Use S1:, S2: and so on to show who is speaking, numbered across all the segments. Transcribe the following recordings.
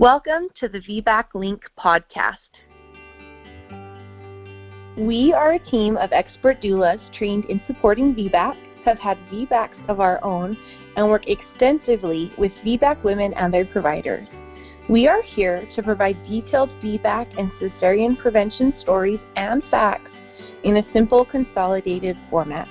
S1: Welcome to the VBAC Link podcast. We are a team of expert doulas trained in supporting VBAC, have had VBACs of our own, and work extensively with VBAC women and their providers. We are here to provide detailed VBAC and cesarean prevention stories and facts in a simple, consolidated format.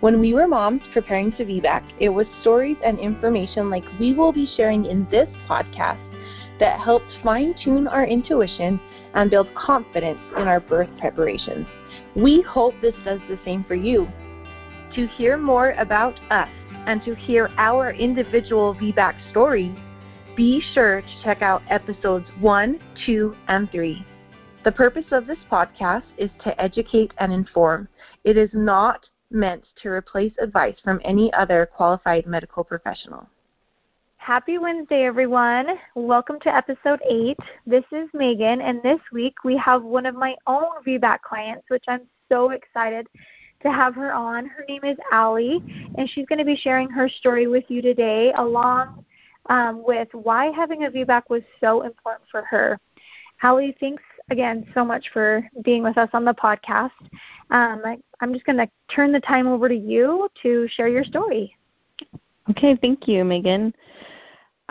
S1: When we were moms preparing to VBAC, it was stories and information like we will be sharing in this podcast that helps fine tune our intuition and build confidence in our birth preparations. We hope this does the same for you. To hear more about us and to hear our individual VBAC stories, be sure to check out episodes 1, 2, and 3. The purpose of this podcast is to educate and inform. It is not meant to replace advice from any other qualified medical professional.
S2: Happy Wednesday, everyone. Welcome to episode 8. This is Meagan, and this week we have one of my own VBAC clients, which I'm so excited to have her on. Her name is Allie, and she's going to be sharing her story with you today, along um, with why having a VBAC was so important for her. Allie, thanks again so much for being with us on the podcast. Um, I, I'm just going to turn the time over to you to share your story.
S3: Okay, thank you, Meagan.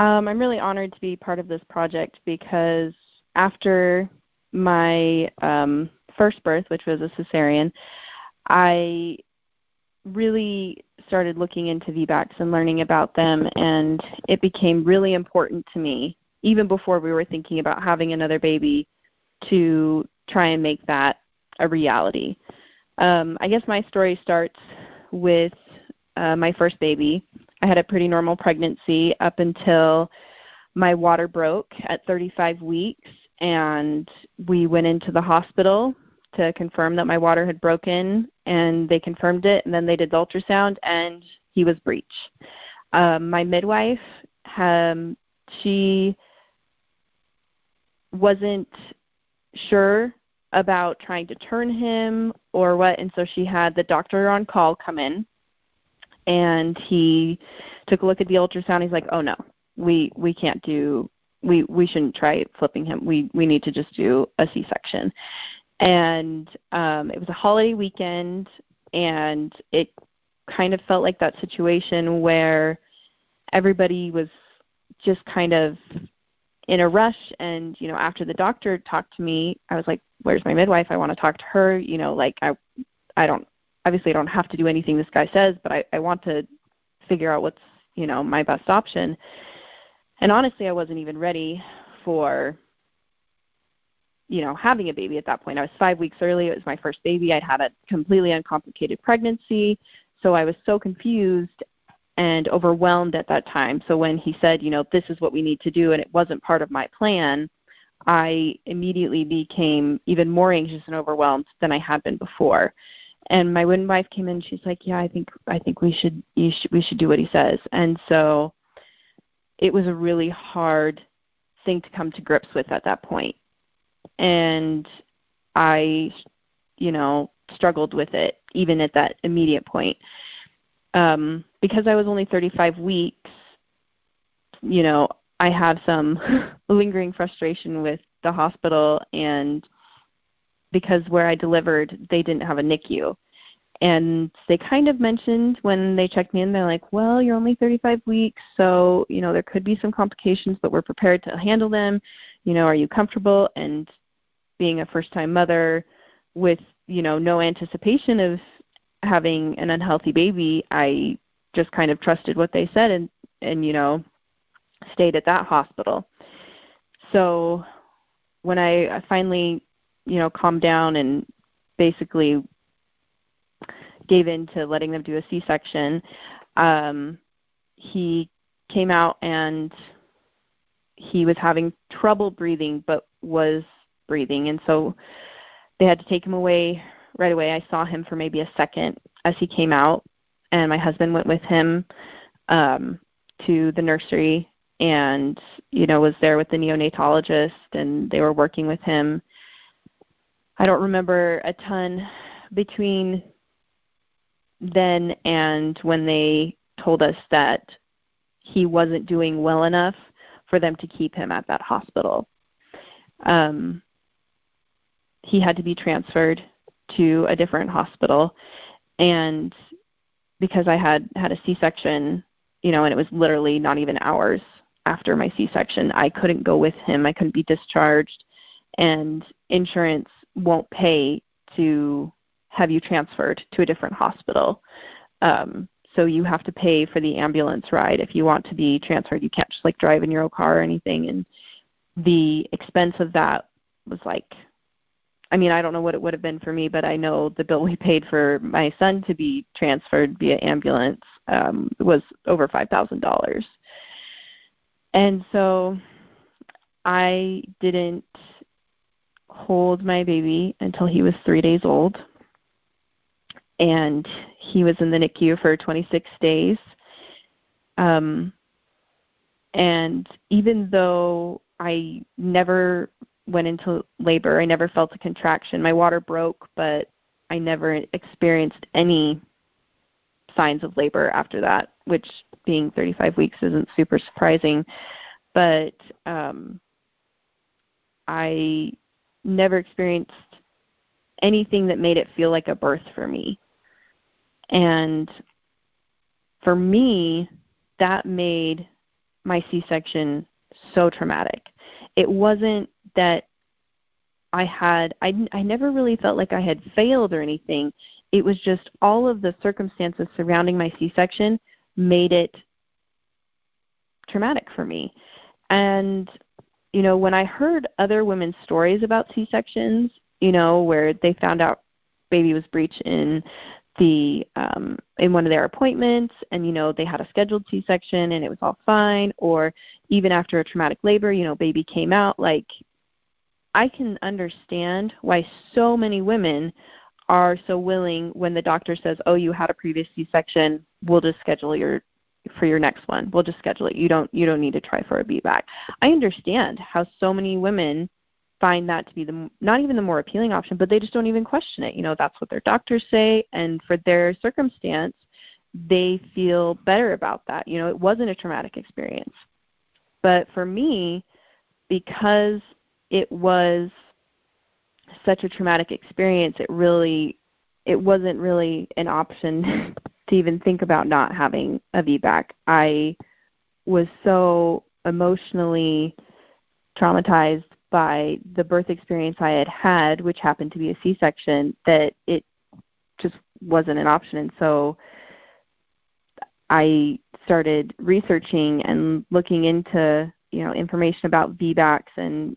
S3: Um, I'm really honored to be part of this project because after my um, first birth, which was a cesarean, I really started looking into VBACs and learning about them, and it became really important to me, even before we were thinking about having another baby, to try and make that a reality. Um, I guess my story starts with uh, my first baby. I had a pretty normal pregnancy up until my water broke at 35 weeks, and we went into the hospital to confirm that my water had broken, and they confirmed it, and then they did the ultrasound, and he was breech. Um, my midwife, um, she wasn't sure about trying to turn him or what, and so she had the doctor on call come in, and he took a look at the ultrasound. He's like, "Oh no, we we can't do we we shouldn't try flipping him. We we need to just do a C-section." and um, it was a holiday weekend, and it kind of felt like that situation where everybody was just kind of in a rush and you know after the doctor talked to me i was like where's my midwife i want to talk to her you know like i i don't obviously i don't have to do anything this guy says but i i want to figure out what's you know my best option. And honestly i wasn't even ready for you know having a baby at that point. I was five weeks early. It was my first baby. I'd had a completely uncomplicated pregnancy. So i was so confused and overwhelmed at that time. So when he said you know this is what we need to do and it wasn't part of my plan i immediately became even more anxious and overwhelmed than i had been before and my wooden wife came in she's like yeah i think i think we should you should we should do what he says and so it was a really hard thing to come to grips with at that point and I, you know, struggled with it even at that immediate point. Um, because I was only 35 weeks, you know, I have some lingering frustration with the hospital and because where I delivered, they didn't have a NICU. And they kind of mentioned when they checked me in, they're like, well, you're only 35 weeks, so, you know, there could be some complications, but we're prepared to handle them. You know, are you comfortable? And being a first time mother with you know no anticipation of having an unhealthy baby i just kind of trusted what they said and and you know stayed at that hospital so when i finally you know calmed down and basically gave in to letting them do a c section um he came out and he was having trouble breathing but was breathing. And so they had to take him away right away. I saw him for maybe a second as he came out, and my husband went with him um, to the nursery and you know was there with the neonatologist and they were working with him i don't remember a ton between then and when they told us that he wasn't doing well enough for them to keep him at that hospital. Um, he had to be transferred to a different hospital, and because I had had a C-section, you know, and it was literally not even hours after my C-section, I couldn't go with him. I couldn't be discharged, and insurance won't pay to have you transferred to a different hospital. Um, so you have to pay for the ambulance ride if you want to be transferred. You can't just like drive in your own car or anything. And the expense of that was like, I mean, I don't know what it would have been for me, but I know the bill we paid for my son to be transferred via ambulance um, was over five thousand dollars. And so I didn't hold my baby until he was three days old and he was in the NICU for 26 days. Um, and even though I never went into labor, I never felt a contraction. My water broke, but I never experienced any signs of labor after that, which being 35 weeks isn't super surprising. But um, I never experienced anything that made it feel like a birth for me. And for me, that made my C section so traumatic. It wasn't that I had I I never really felt like I had failed or anything. It was just all of the circumstances surrounding my C-section made it traumatic for me. And you know, when I heard other women's stories about C-sections, you know, where they found out baby was breech in the um in one of their appointments and you know they had a scheduled c-section and it was all fine or even after a traumatic labor you know baby came out like i can understand why so many women are so willing when the doctor says oh you had a previous c-section we'll just schedule your for your next one we'll just schedule it you don't you don't need to try for a VBAC i understand how so many women find that to be the not even the more appealing option, but they just don't even question it. You know, that's what their doctors say, and for their circumstance, they feel better about that. You know, it wasn't a traumatic experience. But for me, because it was such a traumatic experience, it really it wasn't really an option to even think about not having a VBAC. I was so emotionally traumatized by the birth experience I had had, which happened to be a C-section, that it just wasn't an option. And so I started researching and looking into, you know, information about VBACs and,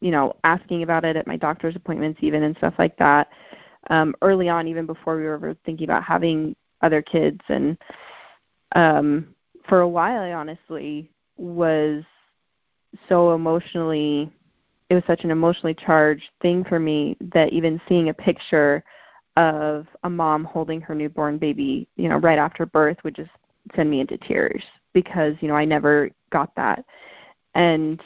S3: you know, asking about it at my doctor's appointments even and stuff like that. Um, early on, even before we were thinking about having other kids. And um, for a while, I honestly was so emotionally it was such an emotionally charged thing for me that even seeing a picture of a mom holding her newborn baby, you know, right after birth would just send me into tears because, you know, I never got that. And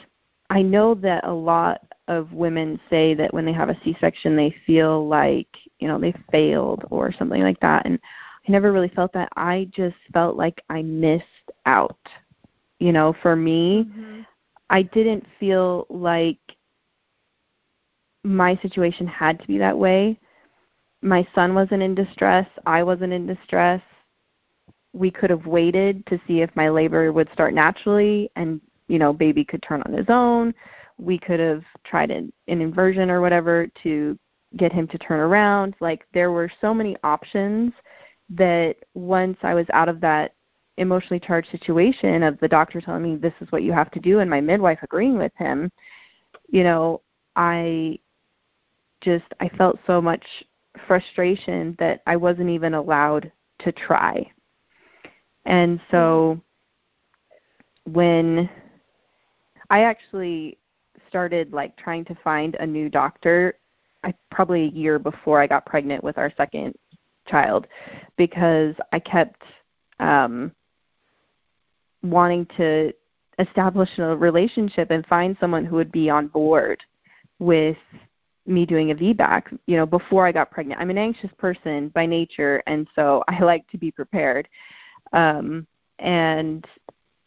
S3: I know that a lot of women say that when they have a C-section they feel like, you know, they failed or something like that and I never really felt that. I just felt like I missed out. You know, for me, mm-hmm. I didn't feel like my situation had to be that way. My son wasn't in distress. I wasn't in distress. We could have waited to see if my labor would start naturally and, you know, baby could turn on his own. We could have tried an, an inversion or whatever to get him to turn around. Like there were so many options that once I was out of that emotionally charged situation of the doctor telling me this is what you have to do and my midwife agreeing with him, you know, I just I felt so much frustration that I wasn't even allowed to try. And so mm-hmm. when I actually started like trying to find a new doctor I probably a year before I got pregnant with our second child because I kept um wanting to establish a relationship and find someone who would be on board with me doing a VBAC, you know, before I got pregnant. I'm an anxious person by nature, and so I like to be prepared. Um, and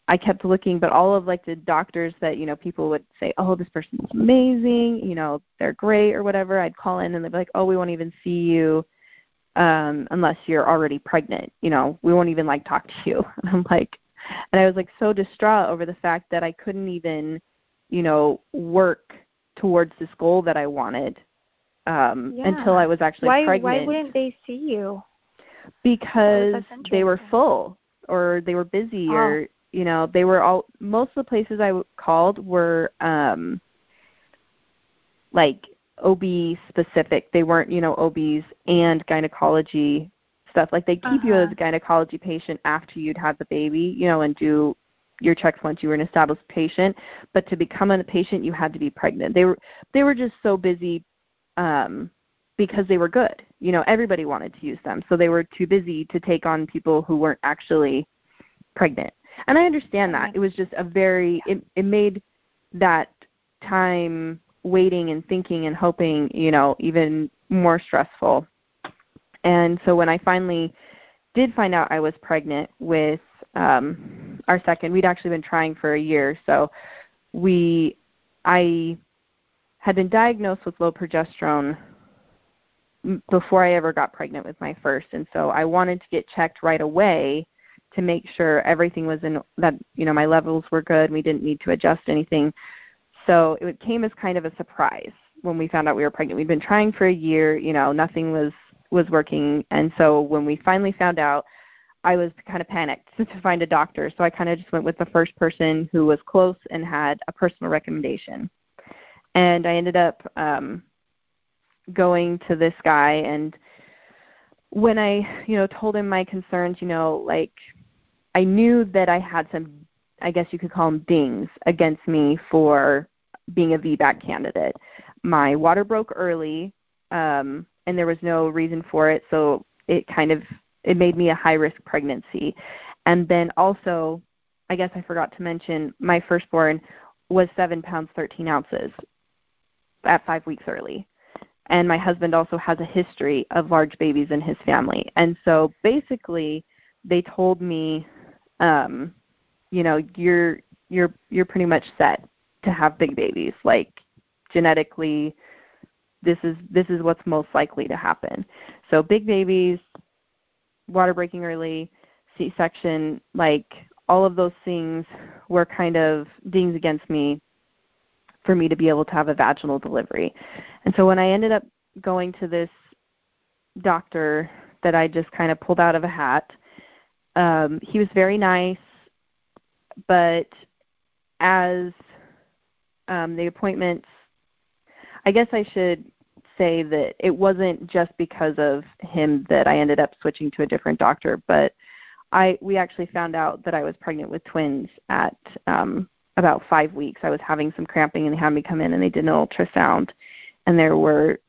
S3: I kept looking, but all of like the doctors that you know people would say, "Oh, this person's amazing," you know, they're great or whatever. I'd call in and they'd be like, "Oh, we won't even see you um unless you're already pregnant. You know, we won't even like talk to you." And I'm like, and I was like so distraught over the fact that I couldn't even, you know, work towards this goal that I wanted um
S2: Yeah.
S3: until I was actually
S2: why
S3: pregnant
S2: why wouldn't they see you?
S3: because they were full or they were busy
S2: Oh.
S3: or you know they were all most of the places I called were um like OB specific. They weren't, you know, OBs and gynecology stuff. Like they keep you
S2: Uh-huh.
S3: as a gynecology patient after you'd had the baby, you know, and do your checks once you were an established patient. But to become a patient, you had to be pregnant. They were they were just so busy um, because they were good. You know, everybody wanted to use them, so they were too busy to take on people who weren't actually pregnant. And I understand that. It was just a very it it made that time waiting and thinking and hoping, you know, even more stressful. And so when I finally did find out I was pregnant with um our second, we'd actually been trying for a year. So we I had been diagnosed with low progesterone before I ever got pregnant with my first, and so I wanted to get checked right away to make sure everything was in that you know my levels were good. We didn't need to adjust anything. So it came as kind of a surprise when we found out we were pregnant. We'd been trying for a year, you know, nothing was was working, and so when we finally found out, I was kind of panicked to find a doctor. So I kind of just went with the first person who was close and had a personal recommendation and I ended up um going to this guy and when I, you know, told him my concerns, you know, like I knew that I had some I guess you could call them dings against me for being a VBAC candidate. My water broke early um and there was no reason for it, so it kind of it made me a high risk pregnancy. And then also, I guess I forgot to mention my firstborn was seven pounds thirteen ounces at five weeks early. And my husband also has a history of large babies in his family. And so basically they told me, um, you know, you're you're you're pretty much set to have big babies. Like genetically this is this is what's most likely to happen. So big babies, water breaking early, C section, like all of those things were kind of dings against me for me to be able to have a vaginal delivery. And so when I ended up going to this doctor that I just kind of pulled out of a hat, um, he was very nice, but as um, the appointments, I guess I should say that it wasn't just because of him that I ended up switching to a different doctor, but I we actually found out that I was pregnant with twins at um about five weeks. I was having some cramping and they had me come in and they did an ultrasound and there were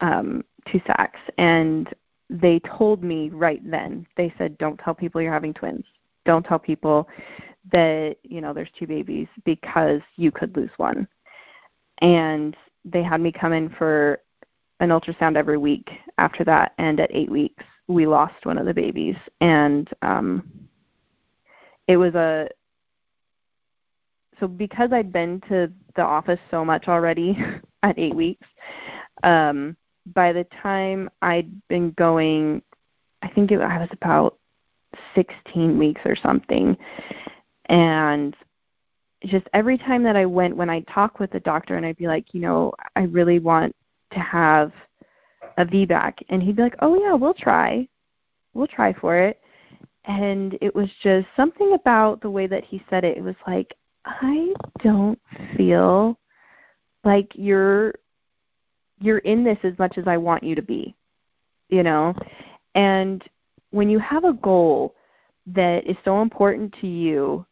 S3: um two sacs and they told me right then, they said, Don't tell people you're having twins. Don't tell people that, you know, there's two babies because you could lose one. And they had me come in for an ultrasound every week after that and at eight weeks we lost one of the babies and um it was a so because I'd been to the office so much already at eight weeks, um, by the time I'd been going, I think it, I was about 16 weeks or something, and just every time that I went, when I'd talk with the doctor and I'd be like, you know, I really want to have a VBAC, and he'd be like, oh yeah, we'll try, we'll try for it, and it was just something about the way that he said it. It was like, I don't feel like you're you're in this as much as I want you to be. You know? And when you have a goal that is so important to you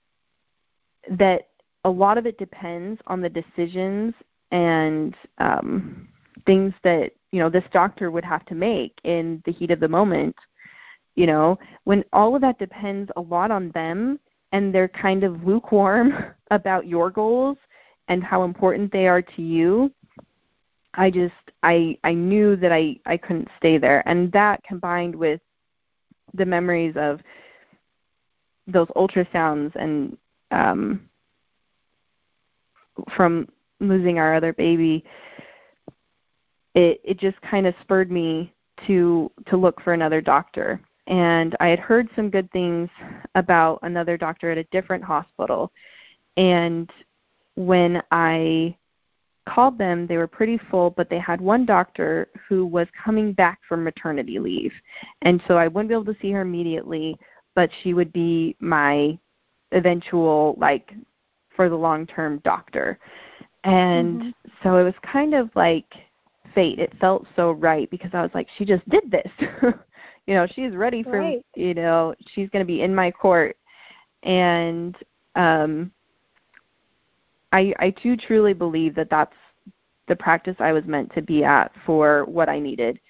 S3: that a lot of it depends on the decisions and um things that, you know, this doctor would have to make in the heat of the moment, you know, when all of that depends a lot on them and they're kind of lukewarm about your goals and how important they are to you i just i i knew that i i couldn't stay there. And that combined with the memories of those ultrasounds and um from losing our other baby it it just kind of spurred me to to look for another doctor and I had heard some good things about another doctor at a different hospital and when I called them, they were pretty full, but they had one doctor who was coming back from maternity leave. And so I wouldn't be able to see her immediately, but she would be my eventual like for the long-term doctor. And mm-hmm. so it was kind of like fate. It felt so right because I was like she just did this. you know, she's ready for, right. you know, she's going to be in my court. And um I I do truly believe that that's the practice I was meant to be at for what I needed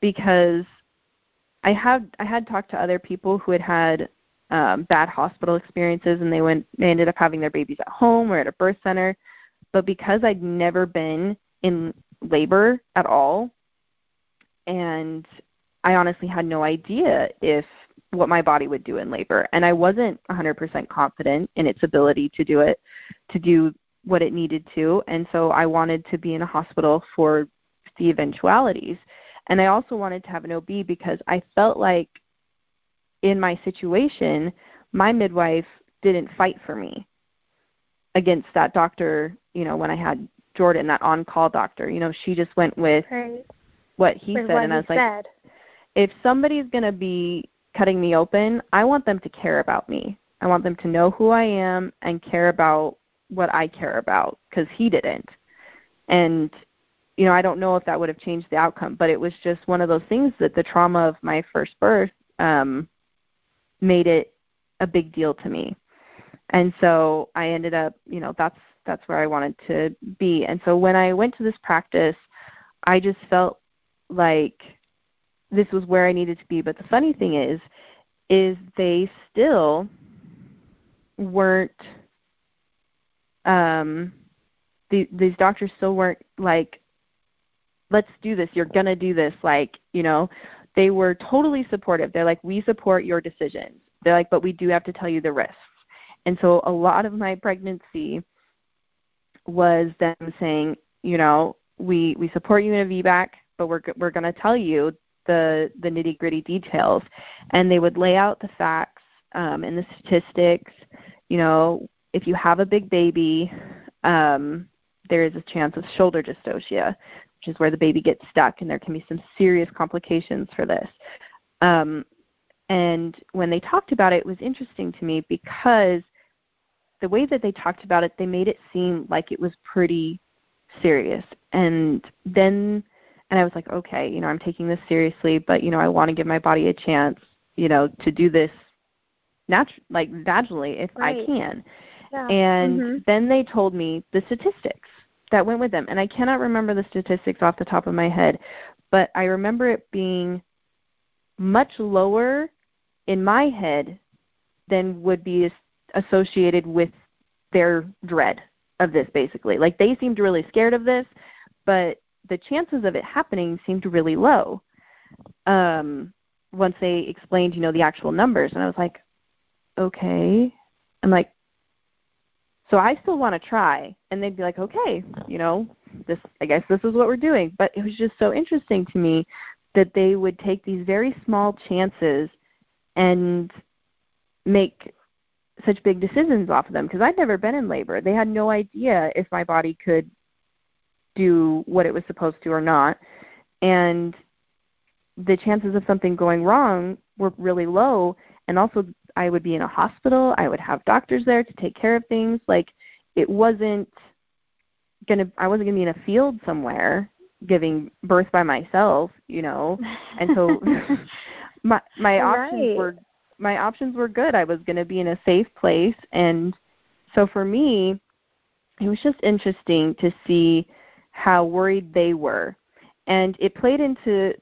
S3: because I had I had talked to other people who had had um, bad hospital experiences and they went they ended up having their babies at home or at a birth center, but because I'd never been in labor at all, and I honestly had no idea if what my body would do in labor and I wasn't 100% confident in its ability to do it to do what it needed to. And so I wanted to be in a hospital for the eventualities. And I also wanted to have an OB because I felt like in my situation my midwife didn't fight for me against that doctor, you know, when I had Jordan, that on call doctor. You know, she just went with right. what he
S2: with
S3: said
S2: what
S3: and
S2: I
S3: was
S2: like
S3: said. if somebody's gonna be cutting me open, I want them to care about me. I want them to know who I am and care about what I care about because he didn't. And you know, I don't know if that would have changed the outcome, but it was just one of those things that the trauma of my first birth um made it a big deal to me. And so I ended up, you know, that's that's where I wanted to be. And so when I went to this practice, I just felt like this was where I needed to be. But the funny thing is is they still weren't um the, these doctors still weren't like let's do this you're going to do this like you know they were totally supportive they're like we support your decisions they're like but we do have to tell you the risks. And so a lot of my pregnancy was them saying you know we we support you in a vbac but we're we're going to tell you the the nitty gritty details. And they would lay out the facts um and the statistics. You know if you have a big baby um, there is a chance of shoulder dystocia, which is where the baby gets stuck, and there can be some serious complications for this. Um, and when they talked about it, it was interesting to me because the way that they talked about it, they made it seem like it was pretty serious. And then, and I was like, okay, you know, I'm taking this seriously, but you know, I want to give my body a chance, you know, to do this natu- like vaginally if
S2: right.
S3: I can.
S2: Yeah.
S3: And
S2: mm-hmm.
S3: then they told me the statistics that went with them. And I cannot remember the statistics off the top of my head, but I remember it being much lower in my head than would be associated with their dread of this basically. Like they seemed really scared of this, but the chances of it happening seemed really low. Um once they explained, you know, the actual numbers and I was like, okay. I'm like, so I still want to try. And they'd be like, okay, you know, this, I guess this is what we're doing. But it was just so interesting to me that they would take these very small chances and make such big decisions off of them because I'd never been in labor. They had no idea if my body could do what it was supposed to or not. And the chances of something going wrong were really low and also I would be in a hospital. I would have doctors there to take care of things. Like it wasn't gonna. I wasn't gonna be in a field somewhere giving birth by myself, you know. And so my my options
S2: right.
S3: were my options were good. I was gonna be in a safe place, and so for me, it was just interesting to see how worried they were, and it played into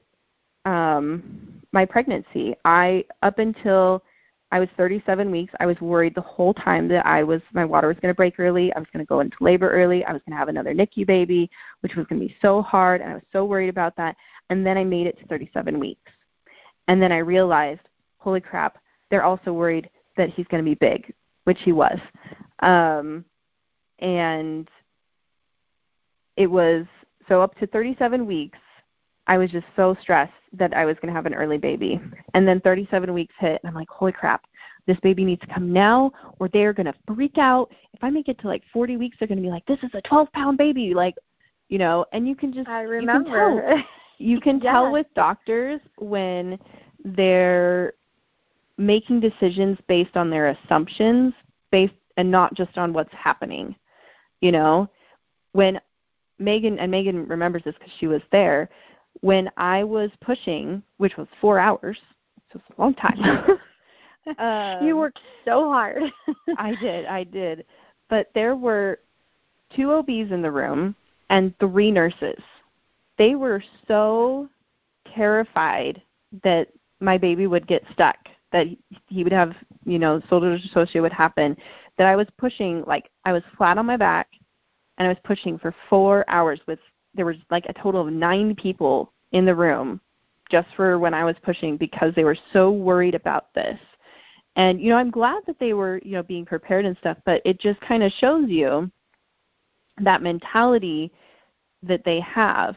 S3: um my pregnancy. I up until I was 37 weeks. I was worried the whole time that I was my water was going to break early. I was going to go into labor early. I was going to have another NICU baby, which was going to be so hard, and I was so worried about that. And then I made it to 37 weeks, and then I realized, holy crap, they're also worried that he's going to be big, which he was. Um, and it was so up to 37 weeks. I was just so stressed that I was going to have an early baby. And then 37 weeks hit, and I'm like, holy crap, this baby needs to come now, or they're going to freak out. If I make it to like 40 weeks, they're going to be like, this is a 12 pound baby. Like, you know, and you can just,
S2: I remember.
S3: You can tell, you
S2: yes.
S3: tell with doctors when they're making decisions based on their assumptions based and not just on what's happening you know? When Meagan and Meagan remembers this because she was there when i was pushing which was four hours so it's a long time
S2: um, you worked so hard.
S3: I did i did. But there were two obs in the room and three nurses they were so terrified that my baby would get stuck that he would have, you know, shoulder dystocia would happen, that I was pushing like I was flat on my back and I was pushing for four hours with there was like a total of nine people in the room just for when I was pushing because they were so worried about this. And you know, I'm glad that they were, you know, being prepared and stuff, but it just kind of shows you that mentality that they have.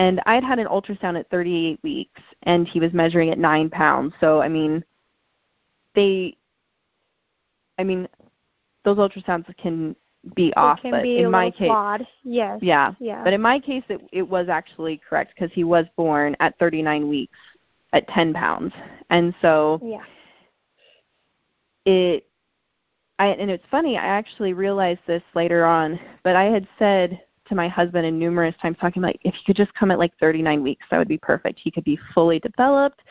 S3: And I'd had an ultrasound at 38 weeks, and he was measuring at nine pounds. So I mean, they I mean those ultrasounds can be off,
S2: can
S3: but
S2: be
S3: in my case,
S2: flawed. yes,
S3: yeah,
S2: yeah.
S3: But in my case, it it was actually correct because he was born at 39 weeks at 10 pounds, and so
S2: yeah,
S3: it. I and it's funny. I actually realized this later on, but I had said to my husband and numerous times talking like if he could just come at like 39 weeks, that would be perfect. He could be fully developed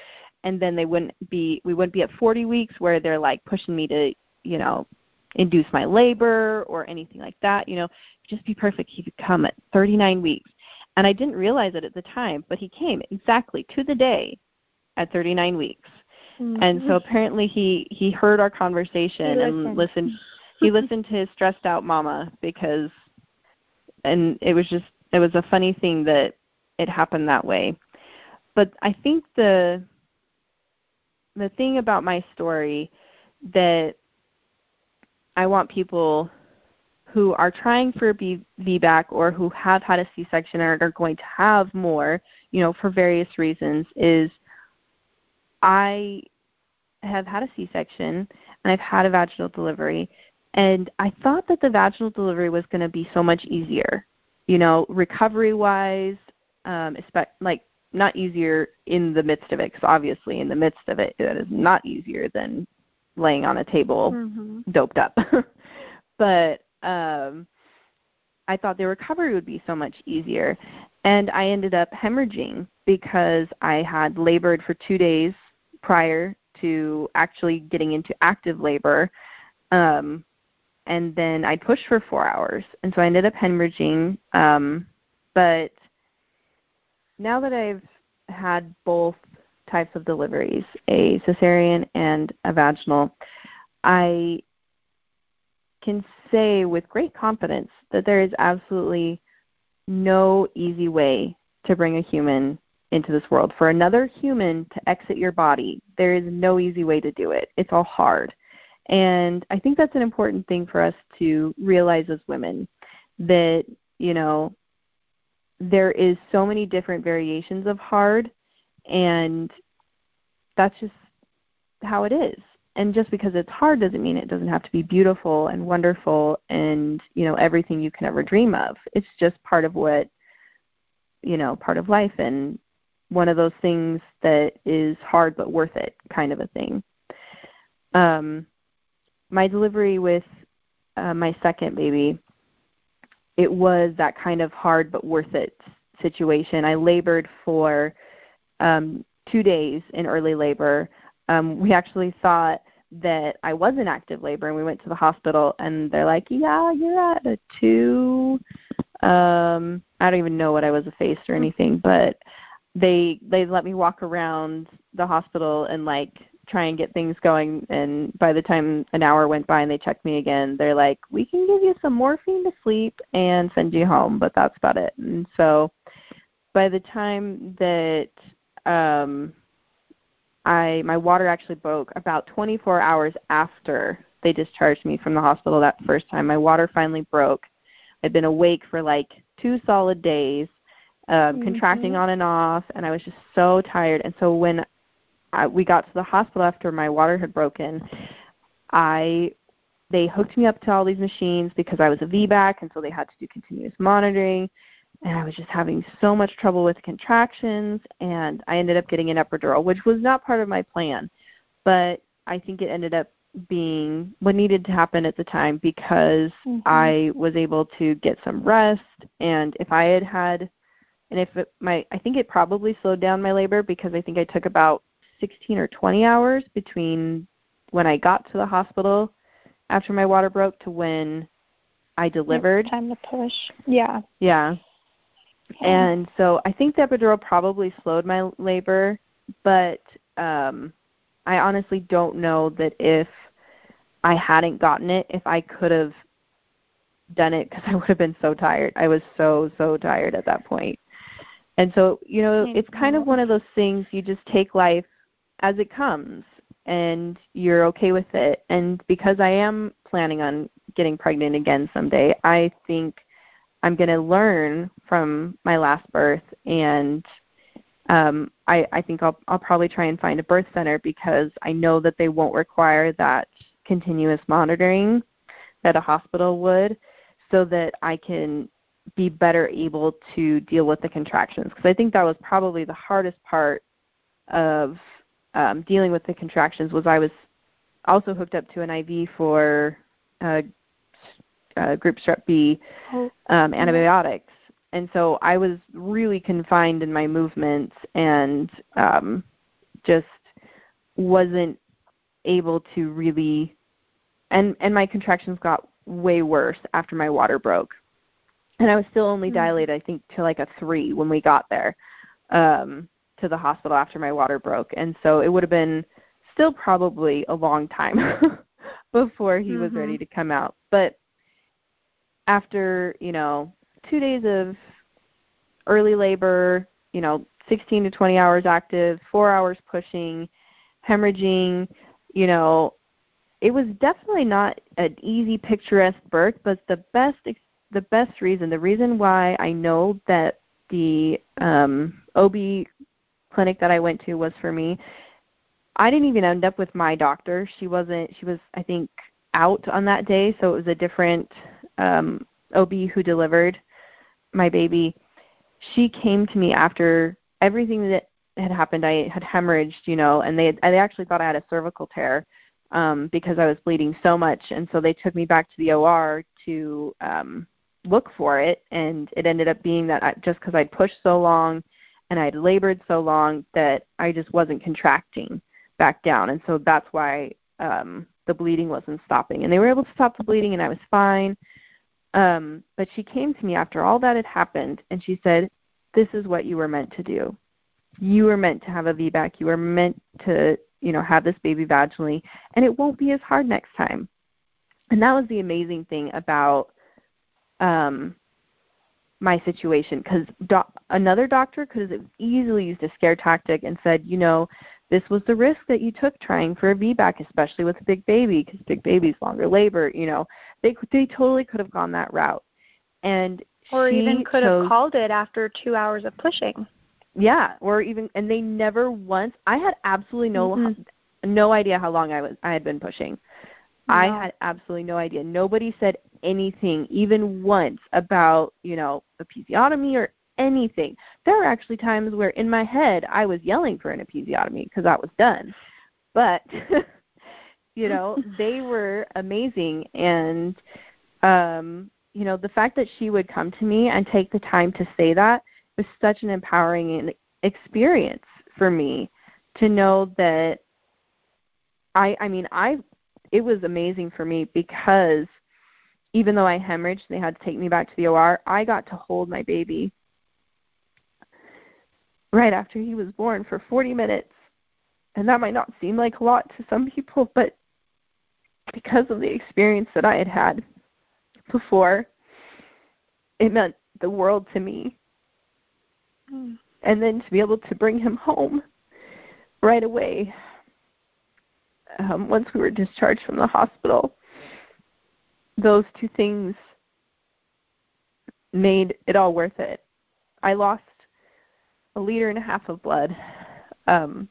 S3: and then they wouldn't be we wouldn't be at 40 weeks where they're like pushing me to you know induce my labor or anything like that you know. Just be perfect. He could come at 39 weeks. And i didn't realize it at the time but he came exactly to the day at 39 weeks.
S2: Mm-hmm.
S3: and so apparently he he heard our conversation
S2: he
S3: and listened. he listened to his stressed out mama because and it was just it was a funny thing that it happened that way. But i think the the thing about my story that I want people who are trying for a VBAC or who have had a C-section and are going to have more, you know, for various reasons, is I have had a C-section and I've had a vaginal delivery, and I thought that the vaginal delivery was going to be so much easier, you know, recovery-wise, um, like not easier in the midst of it because obviously in the midst of it that is not easier than laying on a table
S2: mm-hmm.
S3: doped up but um i thought the recovery would be so much easier and i ended up hemorrhaging because i had labored for two days prior to actually getting into active labor um and then i pushed for four hours and so i ended up hemorrhaging um but now that I've had both types of deliveries, a cesarean and a vaginal, I can say with great confidence that there is absolutely no easy way to bring a human into this world. For another human to exit your body, there is no easy way to do it. It's all hard. And I think that's an important thing for us to realize as women that, you know, there is so many different variations of hard and that's just how it is. And just because it's hard doesn't mean it doesn't have to be beautiful and wonderful and you know everything you can ever dream of. It's just part of what you know part of life and one of those things that is hard but worth it kind of a thing. Um my delivery with uh, my second baby it was that kind of hard but worth it situation. I labored for um, two days in early labor. Um, we actually thought that I was in active labor, and we went to the hospital, and they're like, "Yeah, you're at a two. Um, I don't even know what I was a face or anything, but they they let me walk around the hospital and like try and get things going and by the time an hour went by and they checked me again they're like we can give you some morphine to sleep and send you home but that's about it and so by the time that um I my water actually broke about 24 hours after they discharged me from the hospital that first time. My water finally broke. I'd been awake for like two solid days, um, mm-hmm. contracting on and off, and I was just so tired. And so when I, we got to the hospital after my water had broken, I they hooked me up to all these machines because I was a VBAC, and so they had to do continuous monitoring. And I was just having so much trouble with contractions, and I ended up getting an epidural, which was not part of my plan, but I think it ended up being what needed to happen at the time because mm-hmm. I was able to get some rest, and if I had had, and if it, my, I think it probably slowed down my labor because I think I took about 16 or 20 hours between when I got to the hospital after my water broke to when I delivered.
S2: Time to push. Yeah.
S3: Yeah. And so I think the epidural probably slowed my labor, but um I honestly don't know that if I hadn't gotten it, if I could have done it because I would have been so tired. I was so so tired at that point. And so, you know, it's kind of one of those things you just take life as it comes and you're okay with it. And because I am planning on getting pregnant again someday, I think I'm going to learn from my last birth and um I I think I'll I'll probably try and find a birth center because I know that they won't require that continuous monitoring that a hospital would so that I can be better able to deal with the contractions because I think that was probably the hardest part of um, dealing with the contractions was I was also hooked up to an IV for uh, uh, group strep B um, antibiotics, and so I was really confined in my movements and um, just wasn't able to really and and my contractions got way worse after my water broke. And i was still only mm-hmm. dilated i think to like a three when we got there. Um to the hospital after my water broke, and so it would have been still probably a long time before he mm-hmm. was ready mm-hmm. to come out. But after you know two days of early labor, you know 16 to 20 hours active, four hours pushing, hemorrhaging, you know, it was definitely not an easy picturesque birth, but the best the best reason, the reason why I know that the um, OB clinic that I went to was for me. I didn't even end up with my doctor. She wasn't. She was, I think, out on that day, so it was a different um, OB who delivered my baby. She came to me after everything that had happened. I had hemorrhaged, you know, and they had, they actually thought I had a cervical tear um, because I was bleeding so much, and so they took me back to the OR to um, look for it, and it ended up being that I, just because I'd pushed so long and I'd labored so long that I just wasn't contracting back down, and so that's why um, the bleeding wasn't stopping. And they were able to stop the bleeding, and I was fine. Um, but she came to me after all that had happened, and she said, "This is what you were meant to do. You were meant to have a VBAC. You were meant to, you know, have this baby vaginally, and it won't be as hard next time." And that was the amazing thing about um, my situation because do- another doctor could have easily used a scare tactic and said, you know, this was the risk that you took trying for a VBAC, especially with a big baby, because big babies longer labor. You know, they they totally could have gone that route, and
S2: or even could chose, have called it after two hours of pushing.
S3: Yeah, or even and they never once. I had absolutely no mm-hmm. no idea how long I was I had been pushing. No. I had absolutely no idea. Nobody said anything, even once, about, you know, episiotomy or anything. There were actually times where in my head I was yelling for an episiotomy because that was done. But you know, they were amazing and um you know, the fact that she would come to me and take the time to say that was such an empowering experience for me to know that I I mean, I it was amazing for me because even though I hemorrhaged, and they had to take me back to the OR. I got to hold my baby right after he was born for 40 minutes. And that might not seem like a lot to some people, but because of the experience that I had had before, it meant the world to me. Mm. And then to be able to bring him home right away, um, once we were discharged from the hospital, those two things made it all worth it. I lost a liter and a half of blood. Um,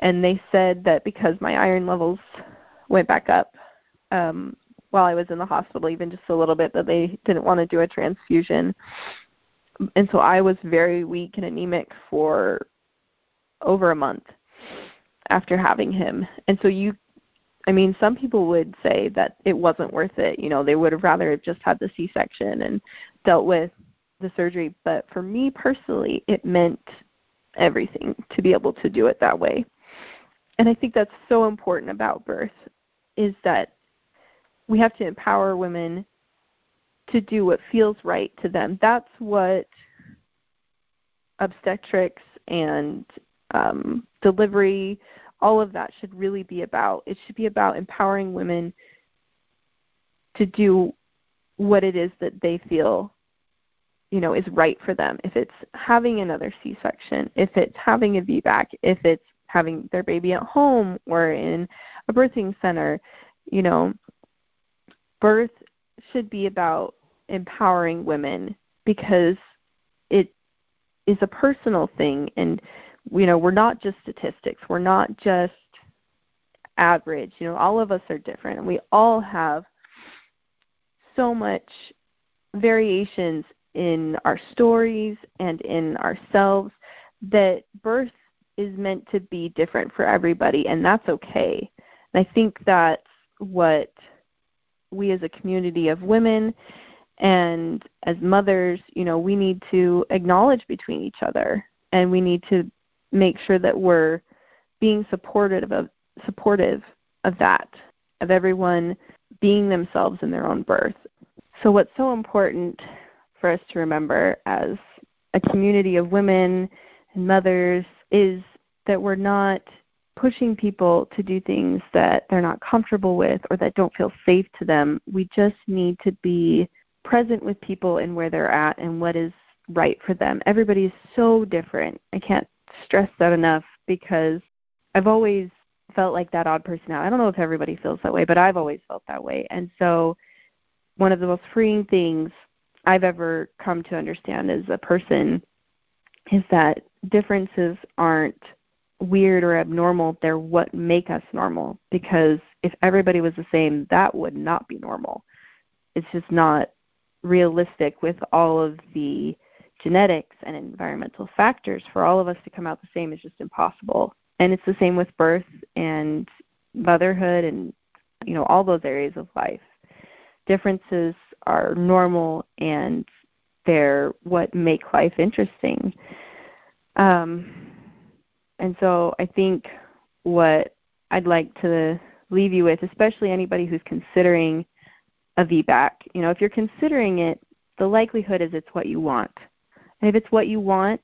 S3: and they said that because my iron levels went back up um, while I was in the hospital, even just a little bit, that they didn't want to do a transfusion. And so I was very weak and anemic for over a month after having him. And so you I mean, some people would say that it wasn't worth it. You know, they would have rather just had the C-section and dealt with the surgery. But for me personally, it meant everything to be able to do it that way. And I think that's so important about birth is that we have to empower women to do what feels right to them. That's what obstetrics and um, delivery all of that should really be about. It should be about empowering women to do what it is that they feel you know is right for them if it's having another c-section if it's having a vbac if it's having their baby at home or in a birthing center you know birth should be about empowering women because it is a personal thing and you know we're not just statistics. We're not just average. You know all of us are different. And we all have so much variations in our stories and in ourselves that birth is meant to be different for everybody and that's okay. And i think that's what we as a community of women and as mothers you know we need to acknowledge between each other and we need to make sure that we're being supportive of supportive of that, of everyone being themselves in their own birth. So what's so important for us to remember as a community of women and mothers is that we're not pushing people to do things that they're not comfortable with or that don't feel safe to them. We just need to be present with people and where they're at and what is right for them. Everybody is so different. I can't stress that enough because I've always felt like that odd person out. I don't know if everybody feels that way, but I've always felt that way. And so one of the most freeing things I've ever come to understand as a person is that differences aren't weird or abnormal, they're what make us normal. Because if everybody was the same, that would not be normal. It's just not realistic with all of the genetics and environmental factors for all of us to come out the same is just impossible. And it's the same with birth and motherhood and you know all those areas of life. Differences are normal and they're what make life interesting. Um, and so I think what I'd like to leave you with, especially anybody who's considering a VBAC, you know, if you're considering it, the likelihood is it's what you want. And if it's what you want,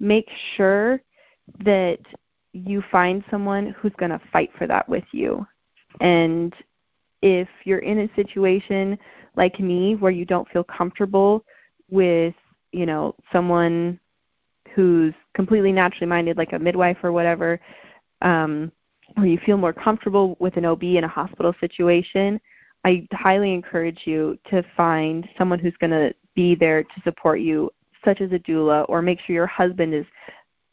S3: make sure that you find someone who's going to fight for that with you. And if you're in a situation like me where you don't feel comfortable with, you know, someone who's completely naturally minded like a midwife or whatever, um, or you feel more comfortable with an OB in a hospital situation, I highly encourage you to find someone who's going to be there to support you such as a doula, or make sure your husband is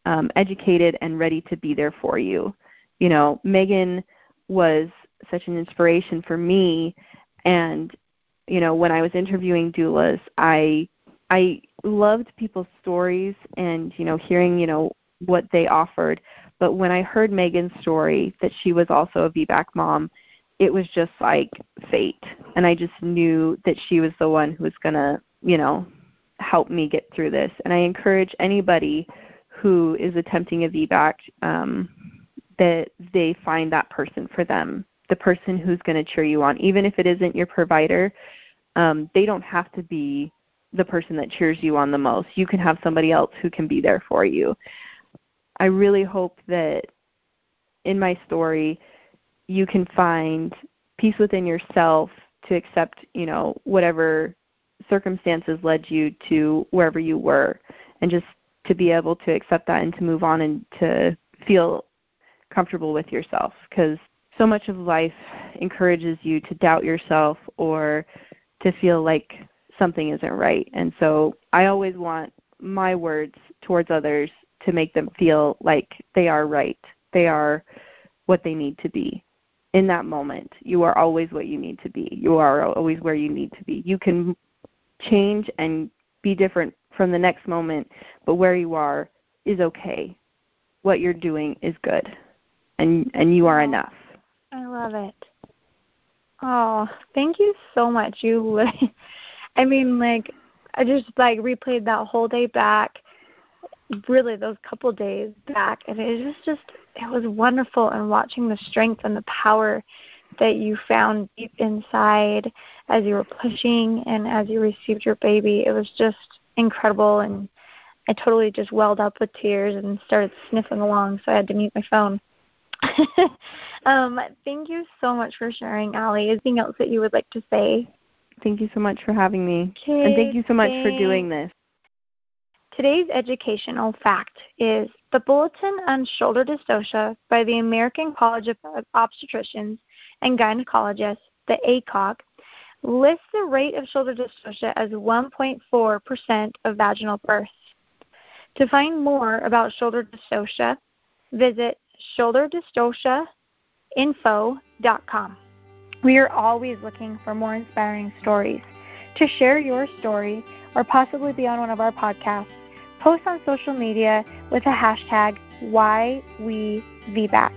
S3: um, educated and ready to be there for you. You know, Meagan was such an inspiration for me, and you know, when I was interviewing doulas, I I loved people's stories and you know hearing you know what they offered. But when I heard Meagan's story that she was also a VBAC mom, it was just like fate, and I just knew that she was the one who was gonna you know help me get through this. And I encourage anybody who is attempting a VBAC um, that they find that person for them, the person who's going to cheer you on, even if it isn't your provider. Um, they don't have to be the person that cheers you on the most. You can have somebody else who can be there for you. I really hope that in my story you can find peace within yourself to accept, you know, whatever circumstances led you to wherever you were and just to be able to accept that and to move on and to feel comfortable with yourself because so much of life encourages you to doubt yourself or to feel like something isn't right. And so I always want my words towards others to make them feel like they are right. They are what they need to be. In that moment, you are always what you need to be. You are always where you need to be. You can change and be different from the next moment, but where you are is okay. What you're doing is good. And and you are enough.
S2: I love it. Oh, thank you so much. You I mean like I just like replayed that whole day back, really those couple days back, and it was just it was wonderful and watching the strength and the power that you found deep inside as you were pushing and as you received your baby. It was just incredible and I totally just welled up with tears and started sniffing along so I had to mute my phone. um, thank you so much for sharing, Allie. Anything else that you would like to say?
S3: Thank you so much for having me.
S2: Okay,
S3: and thank you so much
S2: thanks.
S3: for doing this.
S2: Today's educational fact is the Bulletin on Shoulder Dystocia by the American College of Obstetricians and Gynecologists, the ACOG, lists the rate of shoulder dystocia as 1.4% of vaginal births. To find more about shoulder dystocia, visit shoulderdystociainfo.com. We are always looking for more inspiring stories. To share your story or possibly be on one of our podcasts, post on social media with the hashtag YWeVBAC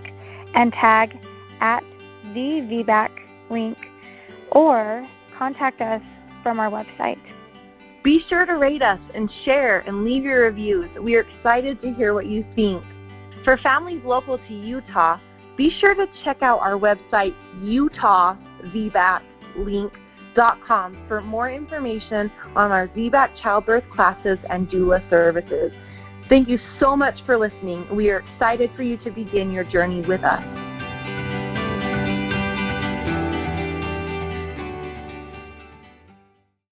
S2: and tag at the link or contact us from our website.
S1: Be sure to rate us and share and leave your reviews. We are excited to hear what you think. For families local to Utah, be sure to check out our website, utahvbaclink.com, for more information on our VBAC childbirth classes and doula services. Thank you so much for listening. We are excited for you to begin your journey with us.